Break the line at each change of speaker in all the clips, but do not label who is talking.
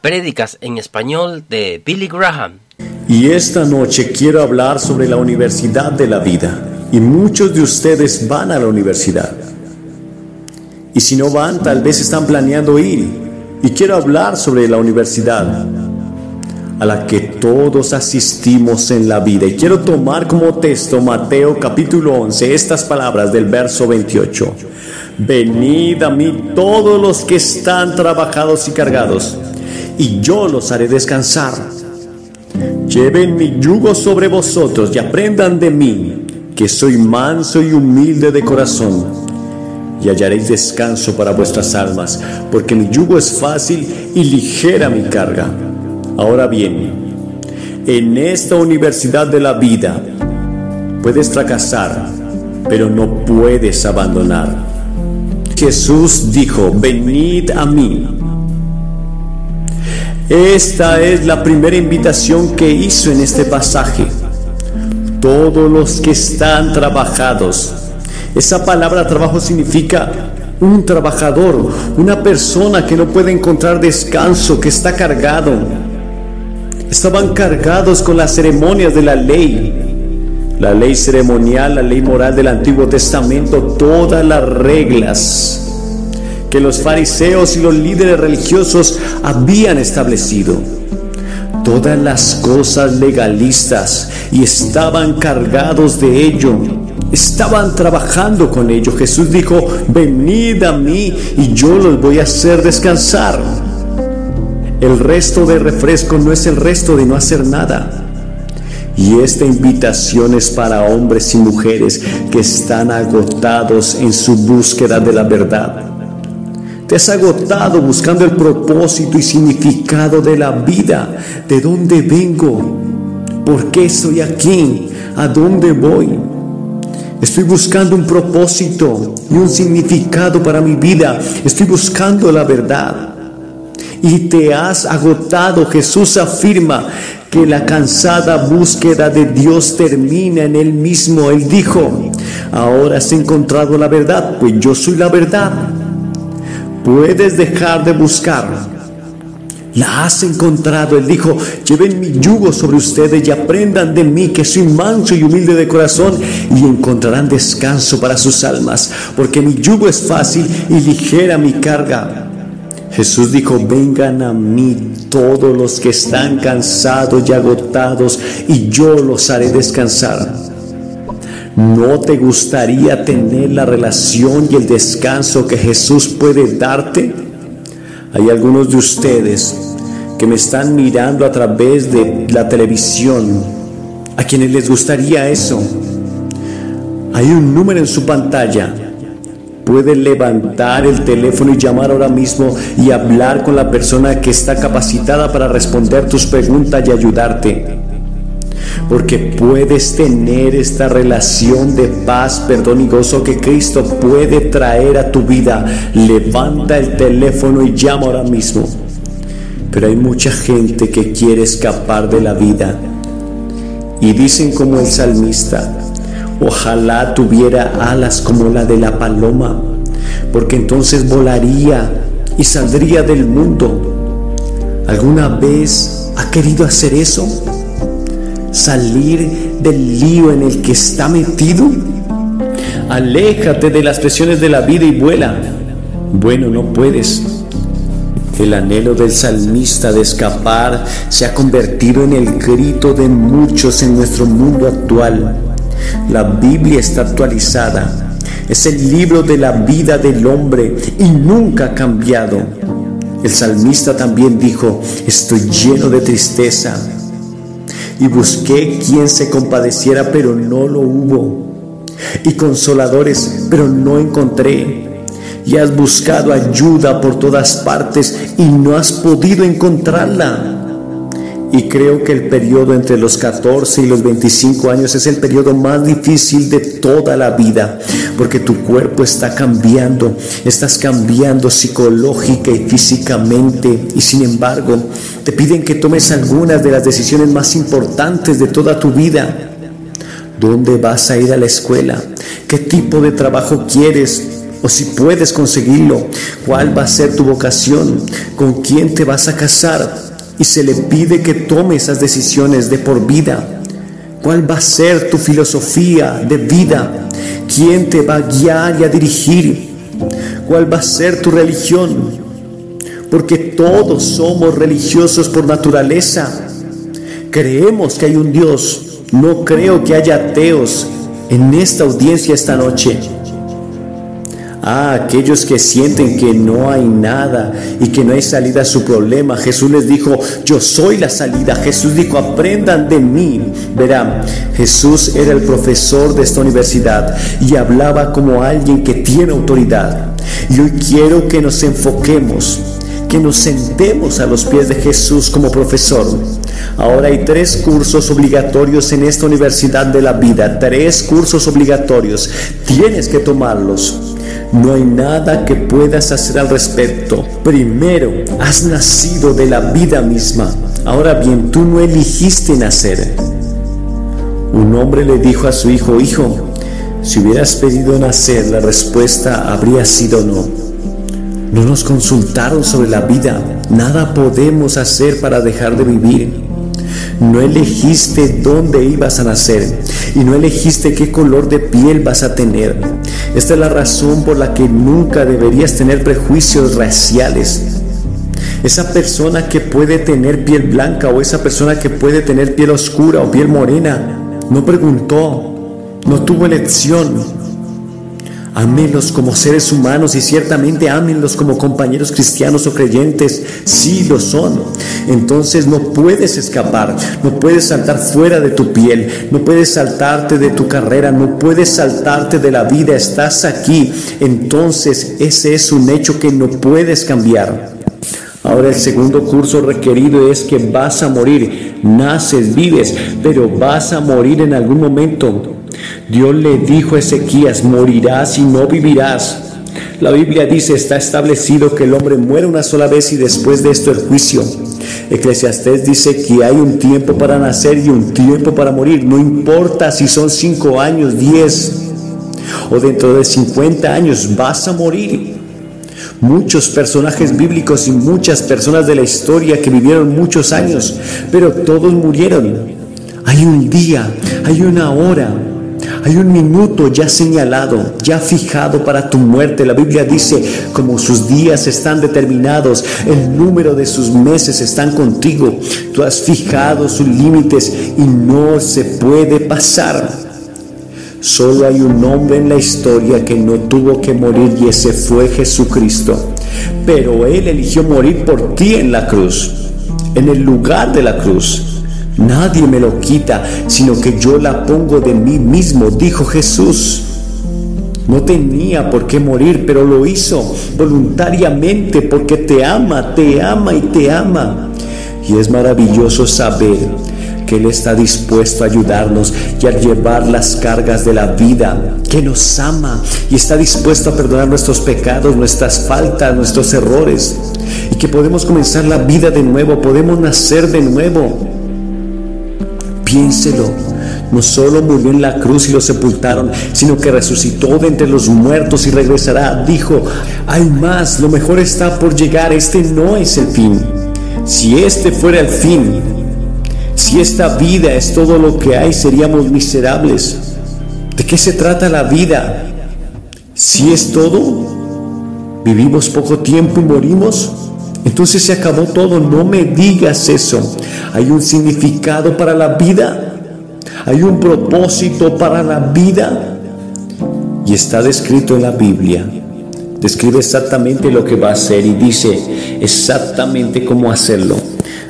Prédicas en español de Billy Graham.
Y esta noche quiero hablar sobre la Universidad de la Vida. Y muchos de ustedes van a la universidad. Y si no van, tal vez están planeando ir. Y quiero hablar sobre la universidad a la que todos asistimos en la vida. Y quiero tomar como texto Mateo capítulo 11, estas palabras del verso 28. Venid a mí todos los que están trabajados y cargados, y yo los haré descansar. Lleven mi yugo sobre vosotros y aprendan de mí, que soy manso y humilde de corazón, y hallaréis descanso para vuestras almas, porque mi yugo es fácil y ligera mi carga. Ahora bien, en esta universidad de la vida puedes fracasar, pero no puedes abandonar. Jesús dijo, venid a mí. Esta es la primera invitación que hizo en este pasaje. Todos los que están trabajados. Esa palabra trabajo significa un trabajador, una persona que no puede encontrar descanso, que está cargado. Estaban cargados con las ceremonias de la ley, la ley ceremonial, la ley moral del Antiguo Testamento, todas las reglas que los fariseos y los líderes religiosos habían establecido. Todas las cosas legalistas y estaban cargados de ello. Estaban trabajando con ello. Jesús dijo, venid a mí y yo los voy a hacer descansar. El resto de refresco no es el resto de no hacer nada. Y esta invitación es para hombres y mujeres que están agotados en su búsqueda de la verdad. Te has agotado buscando el propósito y significado de la vida. ¿De dónde vengo? ¿Por qué estoy aquí? ¿A dónde voy? Estoy buscando un propósito y un significado para mi vida. Estoy buscando la verdad. Y te has agotado. Jesús afirma que la cansada búsqueda de Dios termina en Él mismo. Él dijo, ahora has encontrado la verdad, pues yo soy la verdad. Puedes dejar de buscar. La has encontrado. Él dijo, lleven mi yugo sobre ustedes y aprendan de mí que soy manso y humilde de corazón y encontrarán descanso para sus almas, porque mi yugo es fácil y ligera mi carga. Jesús dijo, vengan a mí todos los que están cansados y agotados, y yo los haré descansar. ¿No te gustaría tener la relación y el descanso que Jesús puede darte? Hay algunos de ustedes que me están mirando a través de la televisión, a quienes les gustaría eso. Hay un número en su pantalla Puedes levantar el teléfono y llamar ahora mismo y hablar con la persona que está capacitada para responder tus preguntas y ayudarte. Porque puedes tener esta relación de paz, perdón y gozo que Cristo puede traer a tu vida. Levanta el teléfono y llama ahora mismo. Pero hay mucha gente que quiere escapar de la vida. Y dicen como el salmista, Ojalá tuviera alas como la de la paloma, porque entonces volaría y saldría del mundo. ¿Alguna vez ha querido hacer eso? ¿Salir del lío en el que está metido? Aléjate de las presiones de la vida y vuela. Bueno, no puedes. El anhelo del salmista de escapar se ha convertido en el grito de muchos en nuestro mundo actual. La Biblia está actualizada. Es el libro de la vida del hombre y nunca ha cambiado. El salmista también dijo, estoy lleno de tristeza. Y busqué quien se compadeciera, pero no lo hubo. Y consoladores, pero no encontré. Y has buscado ayuda por todas partes y no has podido encontrarla. Y creo que el periodo entre los 14 y los 25 años es el periodo más difícil de toda la vida, porque tu cuerpo está cambiando, estás cambiando psicológica y físicamente, y sin embargo te piden que tomes algunas de las decisiones más importantes de toda tu vida. ¿Dónde vas a ir a la escuela? ¿Qué tipo de trabajo quieres? o si puedes conseguirlo, cuál va a ser tu vocación, con quién te vas a casar. Y se le pide que tome esas decisiones de por vida. ¿Cuál va a ser tu filosofía de vida? ¿Quién te va a guiar y a dirigir? ¿Cuál va a ser tu religión? Porque todos somos religiosos por naturaleza. Creemos que hay un Dios. No creo que haya ateos en esta audiencia esta noche. Ah, aquellos que sienten que no hay nada y que no hay salida a su problema. Jesús les dijo, yo soy la salida. Jesús dijo, aprendan de mí. Verán, Jesús era el profesor de esta universidad y hablaba como alguien que tiene autoridad. Y hoy quiero que nos enfoquemos, que nos sentemos a los pies de Jesús como profesor. Ahora hay tres cursos obligatorios en esta universidad de la vida, tres cursos obligatorios. Tienes que tomarlos. No hay nada que puedas hacer al respecto. Primero, has nacido de la vida misma. Ahora bien, tú no eligiste nacer. Un hombre le dijo a su hijo, hijo, si hubieras pedido nacer, la respuesta habría sido no. No nos consultaron sobre la vida. Nada podemos hacer para dejar de vivir. No elegiste dónde ibas a nacer y no elegiste qué color de piel vas a tener. Esta es la razón por la que nunca deberías tener prejuicios raciales. Esa persona que puede tener piel blanca o esa persona que puede tener piel oscura o piel morena, no preguntó, no tuvo elección, Ámenlos como seres humanos y ciertamente ámenlos como compañeros cristianos o creyentes. Sí lo son. Entonces no puedes escapar, no puedes saltar fuera de tu piel, no puedes saltarte de tu carrera, no puedes saltarte de la vida. Estás aquí. Entonces ese es un hecho que no puedes cambiar. Ahora el segundo curso requerido es que vas a morir. Naces, vives, pero vas a morir en algún momento. Dios le dijo a Ezequías, morirás y no vivirás. La Biblia dice, está establecido que el hombre muere una sola vez y después de esto el juicio. Eclesiastés dice que hay un tiempo para nacer y un tiempo para morir. No importa si son cinco años, diez o dentro de 50 años, vas a morir. Muchos personajes bíblicos y muchas personas de la historia que vivieron muchos años, pero todos murieron. Hay un día, hay una hora, hay un minuto ya señalado, ya fijado para tu muerte. La Biblia dice, como sus días están determinados, el número de sus meses están contigo. Tú has fijado sus límites y no se puede pasar. Solo hay un hombre en la historia que no tuvo que morir y ese fue Jesucristo. Pero Él eligió morir por ti en la cruz, en el lugar de la cruz. Nadie me lo quita, sino que yo la pongo de mí mismo, dijo Jesús. No tenía por qué morir, pero lo hizo voluntariamente porque te ama, te ama y te ama. Y es maravilloso saber que Él está dispuesto a ayudarnos y a llevar las cargas de la vida, que nos ama y está dispuesto a perdonar nuestros pecados, nuestras faltas, nuestros errores, y que podemos comenzar la vida de nuevo, podemos nacer de nuevo. Piénselo. No solo murió en la cruz y lo sepultaron, sino que resucitó de entre los muertos y regresará. Dijo, hay más, lo mejor está por llegar, este no es el fin. Si este fuera el fin, si esta vida es todo lo que hay, seríamos miserables. ¿De qué se trata la vida? Si es todo, vivimos poco tiempo y morimos. Entonces se acabó todo, no me digas eso. Hay un significado para la vida, hay un propósito para la vida y está descrito en la Biblia. Describe exactamente lo que va a hacer y dice exactamente cómo hacerlo.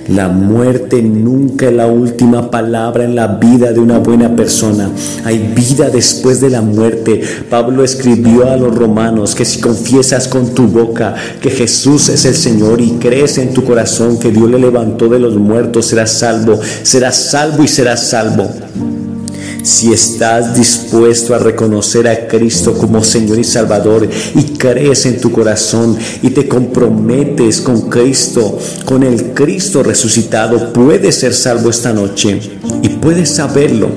La muerte nunca es la última palabra en la vida de una buena persona. Hay vida después de la muerte. Pablo escribió a los romanos que si confiesas con tu boca que Jesús es el Señor y crees en tu corazón que Dios le levantó de los muertos, serás salvo, serás salvo y serás salvo. Si estás dispuesto a reconocer a Cristo como Señor y Salvador y crees en tu corazón y te comprometes con Cristo, con el Cristo resucitado, puedes ser salvo esta noche y puedes saberlo.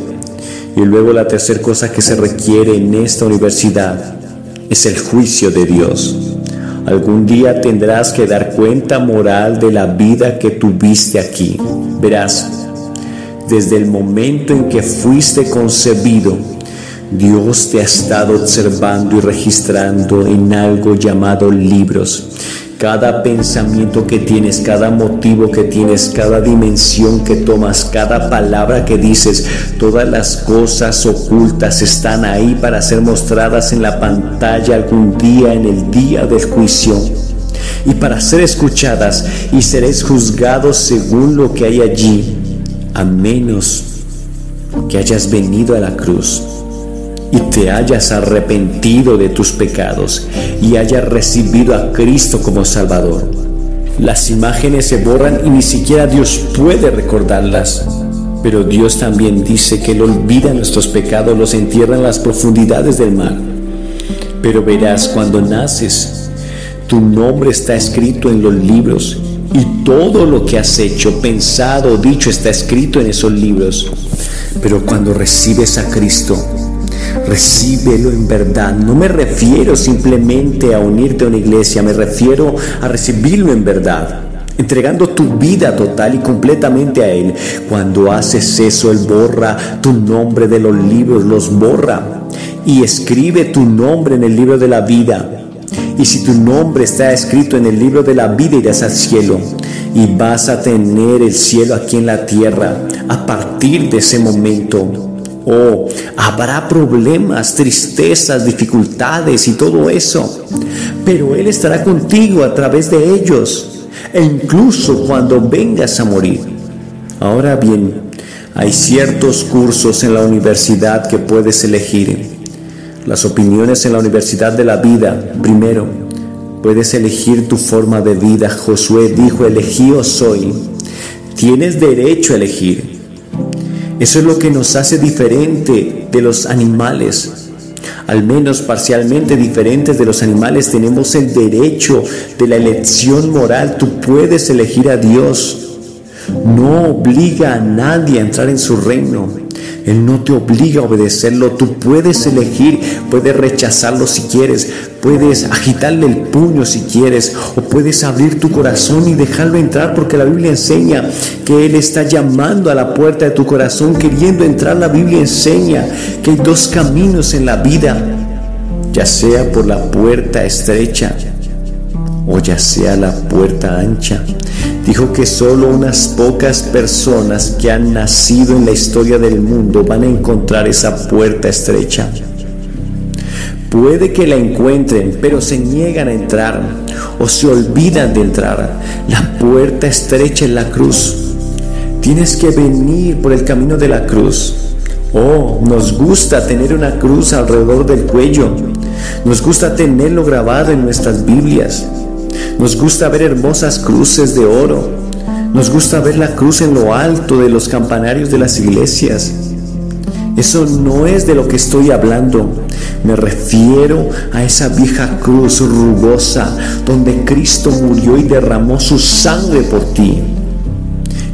Y luego la tercera cosa que se requiere en esta universidad es el juicio de Dios. Algún día tendrás que dar cuenta moral de la vida que tuviste aquí. Verás, desde el momento en que fuiste concebido, Dios te ha estado observando y registrando en algo llamado libros. Cada pensamiento que tienes, cada motivo que tienes, cada dimensión que tomas, cada palabra que dices, todas las cosas ocultas están ahí para ser mostradas en la pantalla algún día en el día del juicio y para ser escuchadas y seréis juzgados según lo que hay allí, a menos que hayas venido a la cruz y te hayas arrepentido de tus pecados y hayas recibido a Cristo como Salvador. Las imágenes se borran y ni siquiera Dios puede recordarlas. Pero Dios también dice que Él olvida nuestros pecados, los entierra en las profundidades del mar. Pero verás, cuando naces, tu nombre está escrito en los libros y todo lo que has hecho, pensado, dicho está escrito en esos libros. Pero cuando recibes a Cristo, recíbelo en verdad. No me refiero simplemente a unirte a una iglesia, me refiero a recibirlo en verdad entregando tu vida total y completamente a Él. Cuando haces eso, Él borra tu nombre de los libros, los borra y escribe tu nombre en el libro de la vida. Y si tu nombre está escrito en el libro de la vida, irás al cielo y vas a tener el cielo aquí en la tierra a partir de ese momento. Oh, habrá problemas, tristezas, dificultades y todo eso. Pero Él estará contigo a través de ellos e incluso cuando vengas a morir. Ahora bien, hay ciertos cursos en la universidad que puedes elegir. Las opiniones en la Universidad de la Vida, primero, puedes elegir tu forma de vida. Josué dijo, elegido soy. Tienes derecho a elegir. Eso es lo que nos hace diferente de los animales. Al menos parcialmente diferentes de los animales tenemos el derecho de la elección moral. Tú puedes elegir a Dios. No obliga a nadie a entrar en su reino. Él no te obliga a obedecerlo. Tú puedes elegir, puedes rechazarlo si quieres, puedes agitarle el puño si quieres, o puedes abrir tu corazón y dejarlo entrar, porque la Biblia enseña que Él está llamando a la puerta de tu corazón, queriendo entrar. La Biblia enseña que hay dos caminos en la vida, ya sea por la puerta estrecha o ya sea la puerta ancha. Dijo que solo unas pocas personas que han nacido en la historia del mundo van a encontrar esa puerta estrecha. Puede que la encuentren, pero se niegan a entrar o se olvidan de entrar. La puerta estrecha en la cruz. Tienes que venir por el camino de la cruz. Oh, nos gusta tener una cruz alrededor del cuello. Nos gusta tenerlo grabado en nuestras Biblias. Nos gusta ver hermosas cruces de oro. Nos gusta ver la cruz en lo alto de los campanarios de las iglesias. Eso no es de lo que estoy hablando. Me refiero a esa vieja cruz rugosa donde Cristo murió y derramó su sangre por ti.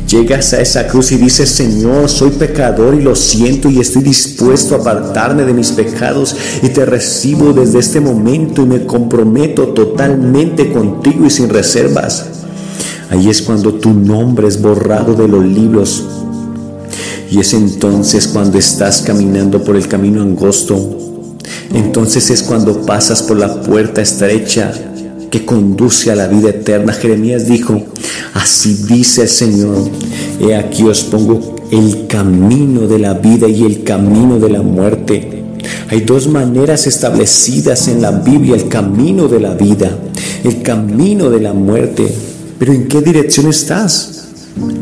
Llegas a esa cruz y dices, Señor, soy pecador y lo siento y estoy dispuesto a apartarme de mis pecados y te recibo desde este momento y me comprometo totalmente contigo y sin reservas. Ahí es cuando tu nombre es borrado de los libros. Y es entonces cuando estás caminando por el camino angosto. Entonces es cuando pasas por la puerta estrecha que conduce a la vida eterna. Jeremías dijo, así dice el Señor, he aquí os pongo el camino de la vida y el camino de la muerte. Hay dos maneras establecidas en la Biblia, el camino de la vida, el camino de la muerte. Pero ¿en qué dirección estás?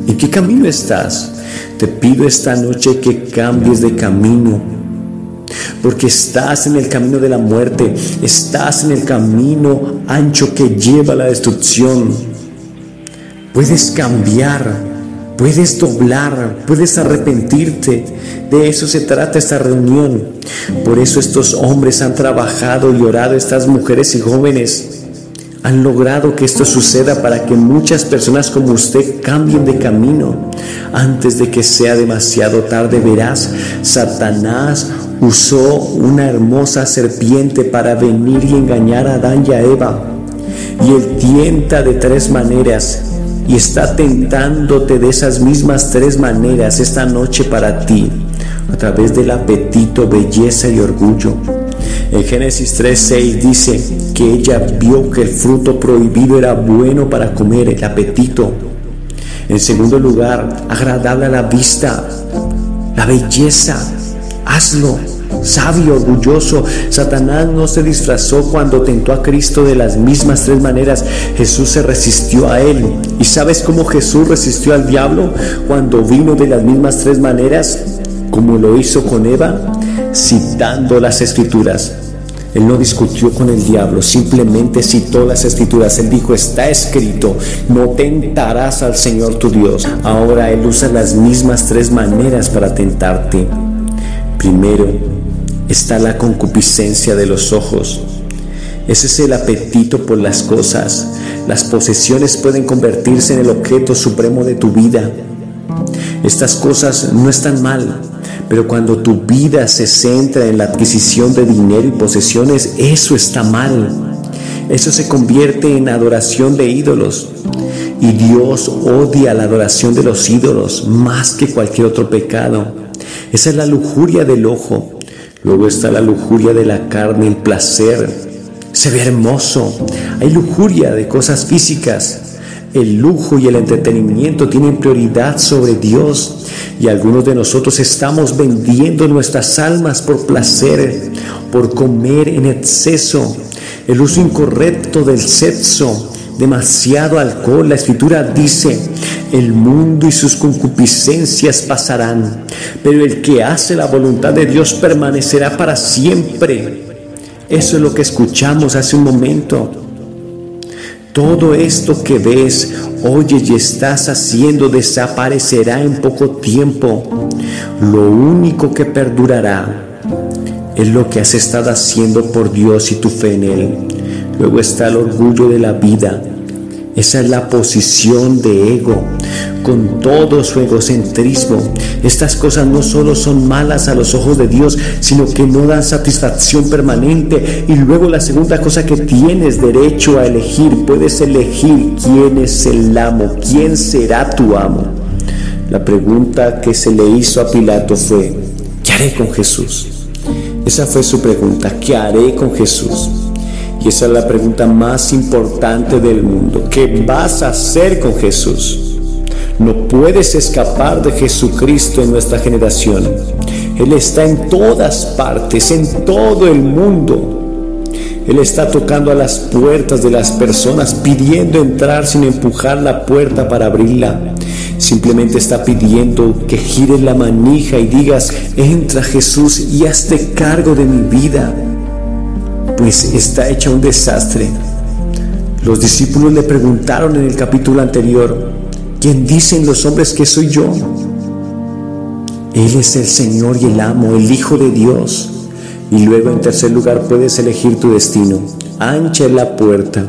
¿En qué camino estás? Te pido esta noche que cambies de camino porque estás en el camino de la muerte, estás en el camino ancho que lleva a la destrucción. Puedes cambiar, puedes doblar, puedes arrepentirte. De eso se trata esta reunión. Por eso estos hombres han trabajado y orado, estas mujeres y jóvenes han logrado que esto suceda para que muchas personas como usted cambien de camino. Antes de que sea demasiado tarde, verás, Satanás usó una hermosa serpiente para venir y engañar a Adán y a Eva. Y Él tienta de tres maneras y está tentándote de esas mismas tres maneras esta noche para ti, a través del apetito, belleza y orgullo. En Génesis 3:6 dice que ella vio que el fruto prohibido era bueno para comer, el apetito. En segundo lugar, agradable a la vista, la belleza. Hazlo sabio, orgulloso. Satanás no se disfrazó cuando tentó a Cristo de las mismas tres maneras. Jesús se resistió a él. ¿Y sabes cómo Jesús resistió al diablo cuando vino de las mismas tres maneras? Como lo hizo con Eva, citando las escrituras. Él no discutió con el diablo, simplemente citó las escrituras. Él dijo, está escrito, no tentarás al Señor tu Dios. Ahora Él usa las mismas tres maneras para tentarte. Primero, está la concupiscencia de los ojos. Ese es el apetito por las cosas. Las posesiones pueden convertirse en el objeto supremo de tu vida. Estas cosas no están mal, pero cuando tu vida se centra en la adquisición de dinero y posesiones, eso está mal. Eso se convierte en adoración de ídolos. Y Dios odia la adoración de los ídolos más que cualquier otro pecado. Esa es la lujuria del ojo. Luego está la lujuria de la carne, el placer. Se ve hermoso. Hay lujuria de cosas físicas. El lujo y el entretenimiento tienen prioridad sobre Dios. Y algunos de nosotros estamos vendiendo nuestras almas por placer, por comer en exceso. El uso incorrecto del sexo, demasiado alcohol. La escritura dice, el mundo y sus concupiscencias pasarán, pero el que hace la voluntad de Dios permanecerá para siempre. Eso es lo que escuchamos hace un momento. Todo esto que ves, oyes y estás haciendo desaparecerá en poco tiempo. Lo único que perdurará es lo que has estado haciendo por Dios y tu fe en Él. Luego está el orgullo de la vida. Esa es la posición de ego, con todo su egocentrismo. Estas cosas no solo son malas a los ojos de Dios, sino que no dan satisfacción permanente. Y luego la segunda cosa que tienes derecho a elegir, puedes elegir quién es el amo, quién será tu amo. La pregunta que se le hizo a Pilato fue, ¿qué haré con Jesús? Esa fue su pregunta, ¿qué haré con Jesús? Y esa es la pregunta más importante del mundo. ¿Qué vas a hacer con Jesús? No puedes escapar de Jesucristo en nuestra generación. Él está en todas partes, en todo el mundo. Él está tocando a las puertas de las personas, pidiendo entrar sin empujar la puerta para abrirla. Simplemente está pidiendo que gires la manija y digas, entra Jesús y hazte cargo de mi vida pues está hecha un desastre. Los discípulos le preguntaron en el capítulo anterior, ¿quién dicen los hombres que soy yo? Él es el Señor y el amo, el Hijo de Dios. Y luego en tercer lugar puedes elegir tu destino. Ancha es la puerta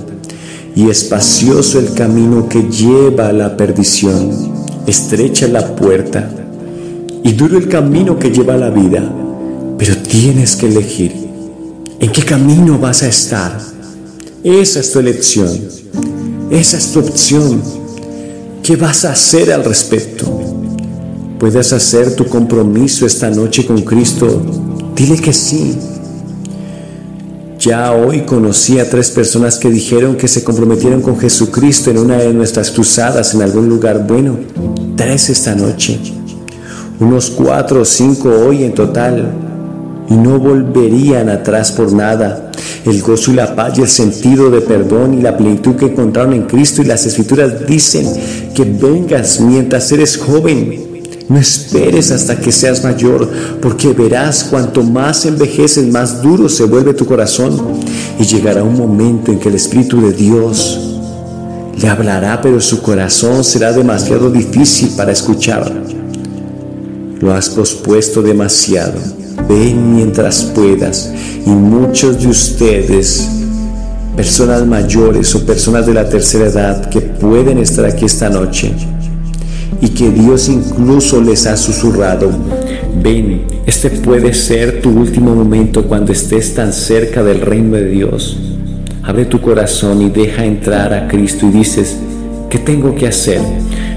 y espacioso el camino que lleva a la perdición. Estrecha la puerta y duro el camino que lleva a la vida. Pero tienes que elegir. ¿En qué camino vas a estar? Esa es tu elección. Esa es tu opción. ¿Qué vas a hacer al respecto? Puedes hacer tu compromiso esta noche con Cristo. Dile que sí. Ya hoy conocí a tres personas que dijeron que se comprometieron con Jesucristo en una de nuestras cruzadas en algún lugar bueno. Tres esta noche. Unos cuatro o cinco hoy en total y no volverían atrás por nada. El gozo y la paz y el sentido de perdón y la plenitud que encontraron en Cristo y las escrituras dicen que vengas mientras eres joven. No esperes hasta que seas mayor, porque verás cuanto más envejeces, más duro se vuelve tu corazón y llegará un momento en que el Espíritu de Dios le hablará, pero su corazón será demasiado difícil para escuchar. Lo has pospuesto demasiado. Ven mientras puedas. Y muchos de ustedes, personas mayores o personas de la tercera edad que pueden estar aquí esta noche y que Dios incluso les ha susurrado, Ven, este puede ser tu último momento cuando estés tan cerca del reino de Dios. Abre tu corazón y deja entrar a Cristo y dices, ¿qué tengo que hacer?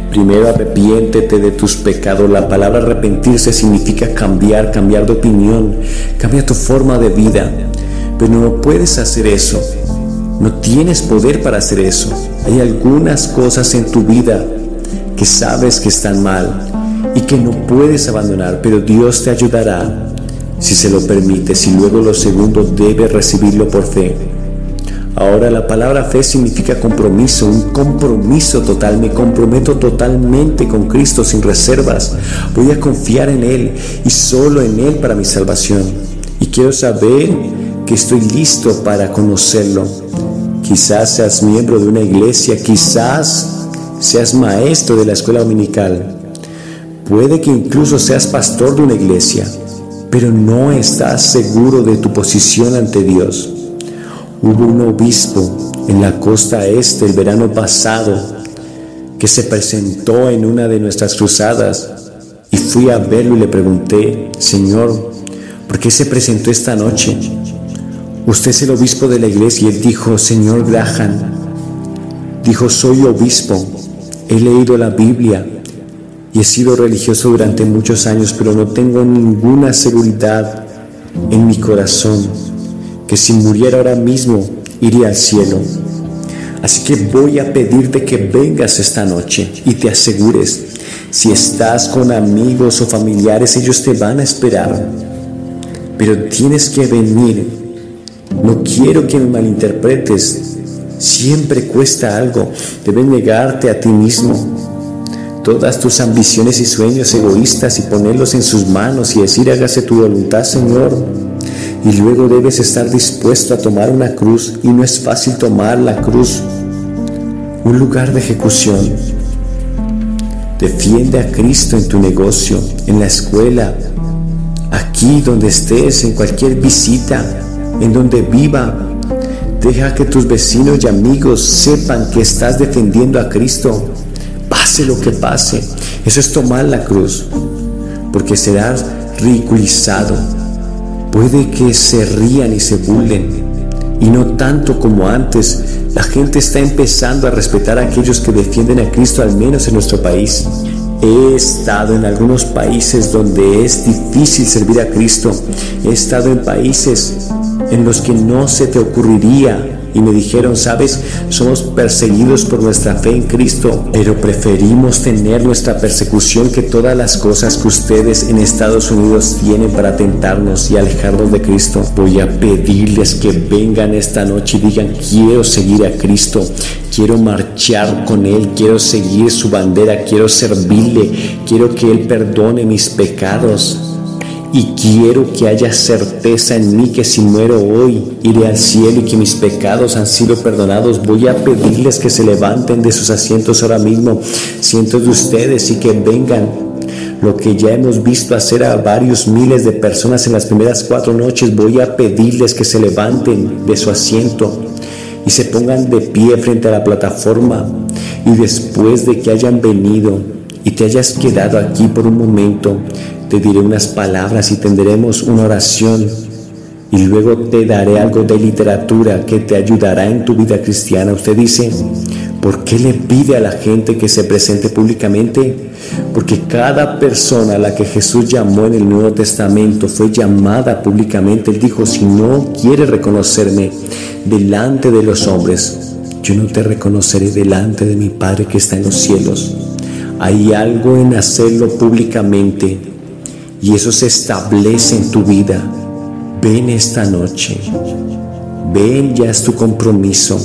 Primero arrepiéntete de tus pecados. La palabra arrepentirse significa cambiar, cambiar de opinión, cambia tu forma de vida. Pero no puedes hacer eso. No tienes poder para hacer eso. Hay algunas cosas en tu vida que sabes que están mal y que no puedes abandonar, pero Dios te ayudará si se lo permites y luego lo segundo debes recibirlo por fe. Ahora la palabra fe significa compromiso, un compromiso total. Me comprometo totalmente con Cristo sin reservas. Voy a confiar en Él y solo en Él para mi salvación. Y quiero saber que estoy listo para conocerlo. Quizás seas miembro de una iglesia, quizás seas maestro de la escuela dominical. Puede que incluso seas pastor de una iglesia, pero no estás seguro de tu posición ante Dios. Hubo un obispo en la costa este el verano pasado que se presentó en una de nuestras cruzadas y fui a verlo y le pregunté, Señor, ¿por qué se presentó esta noche? Usted es el obispo de la iglesia y él dijo, Señor Graham, dijo, soy obispo, he leído la Biblia y he sido religioso durante muchos años, pero no tengo ninguna seguridad en mi corazón que si muriera ahora mismo iría al cielo. Así que voy a pedirte que vengas esta noche y te asegures, si estás con amigos o familiares, ellos te van a esperar. Pero tienes que venir. No quiero que me malinterpretes. Siempre cuesta algo. Debes negarte a ti mismo. Todas tus ambiciones y sueños egoístas y ponerlos en sus manos y decir hágase tu voluntad, Señor y luego debes estar dispuesto a tomar una cruz y no es fácil tomar la cruz, un lugar de ejecución. Defiende a Cristo en tu negocio, en la escuela, aquí donde estés, en cualquier visita, en donde viva. Deja que tus vecinos y amigos sepan que estás defendiendo a Cristo, pase lo que pase. Eso es tomar la cruz, porque serás ridiculizado, Puede que se rían y se burlen, y no tanto como antes. La gente está empezando a respetar a aquellos que defienden a Cristo, al menos en nuestro país. He estado en algunos países donde es difícil servir a Cristo. He estado en países en los que no se te ocurriría y me dijeron, sabes, somos perseguidos por nuestra fe en Cristo, pero preferimos tener nuestra persecución que todas las cosas que ustedes en Estados Unidos tienen para tentarnos y alejarnos de Cristo. Voy a pedirles que vengan esta noche y digan, quiero seguir a Cristo, quiero marchar con Él, quiero seguir su bandera, quiero servirle, quiero que Él perdone mis pecados y quiero que haya certeza en mí que si muero hoy iré al cielo y que mis pecados han sido perdonados. Voy a pedirles que se levanten de sus asientos ahora mismo, cientos de ustedes, y que vengan. Lo que ya hemos visto hacer a varios miles de personas en las primeras cuatro noches, voy a pedirles que se levanten de su asiento y se pongan de pie frente a la plataforma. Y después de que hayan venido y te hayas quedado aquí por un momento, te diré unas palabras y tendremos una oración y luego te daré algo de literatura que te ayudará en tu vida cristiana. Usted dice, ¿por qué le pide a la gente que se presente públicamente? Porque cada persona a la que Jesús llamó en el Nuevo Testamento fue llamada públicamente. Él dijo, si no quieres reconocerme delante de los hombres, yo no te reconoceré delante de mi Padre que está en los cielos. Hay algo en hacerlo públicamente y eso se establece en tu vida. Ven esta noche. Ven, ya es tu compromiso.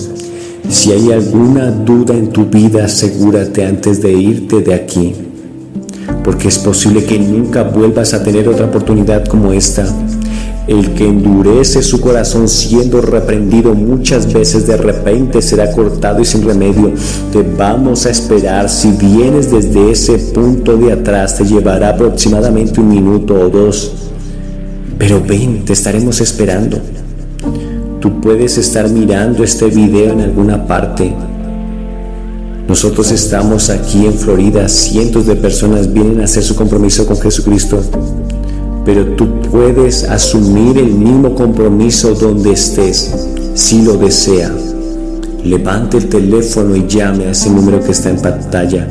Si hay alguna duda en tu vida, asegúrate antes de irte de aquí, porque es posible que nunca vuelvas a tener otra oportunidad como esta. El que endurece su corazón siendo reprendido muchas veces de repente será cortado y sin remedio. Te vamos a esperar. Si vienes desde ese punto de atrás te llevará aproximadamente un minuto o dos. Pero ven, te estaremos esperando. Tú puedes estar mirando este video en alguna parte. Nosotros estamos aquí en Florida. Cientos de personas vienen a hacer su compromiso con Jesucristo. Pero tú puedes asumir el mismo compromiso donde estés, si lo desea. Levante el teléfono y llame a ese número que está en pantalla.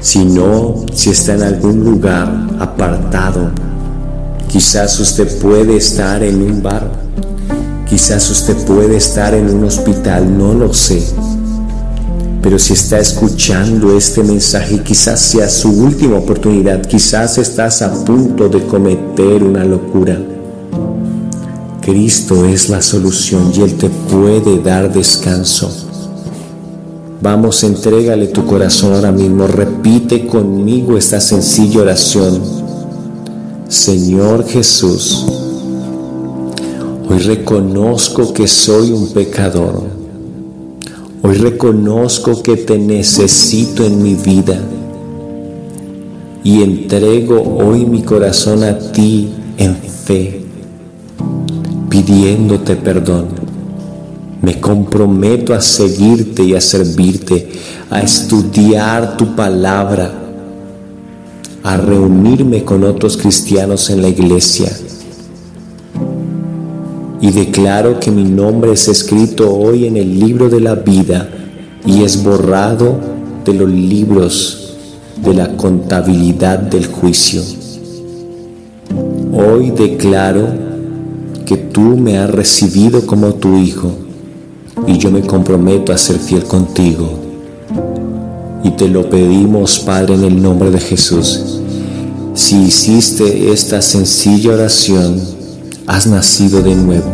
Si no, si está en algún lugar apartado, quizás usted puede estar en un bar, quizás usted puede estar en un hospital, no lo sé. Pero si está escuchando este mensaje, quizás sea su última oportunidad, quizás estás a punto de cometer una locura. Cristo es la solución y Él te puede dar descanso. Vamos, entrégale tu corazón ahora mismo. Repite conmigo esta sencilla oración. Señor Jesús, hoy reconozco que soy un pecador Hoy reconozco que te necesito en mi vida y entrego hoy mi corazón a ti en fe, pidiéndote perdón. Me comprometo a seguirte y a servirte, a estudiar tu palabra, a reunirme con otros cristianos en la iglesia y declaro que mi nombre es escrito hoy en el libro de la vida y es borrado de los libros de la contabilidad del juicio. Hoy declaro que tú me has recibido como tu hijo y yo me comprometo a ser fiel contigo. Y te lo pedimos, Padre, en el nombre de Jesús. Si hiciste esta sencilla oración, has nacido de nuevo.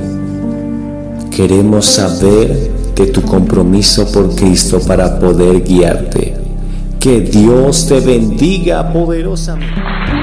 Queremos saber de tu compromiso por Cristo para poder guiarte. Que Dios te bendiga poderosamente.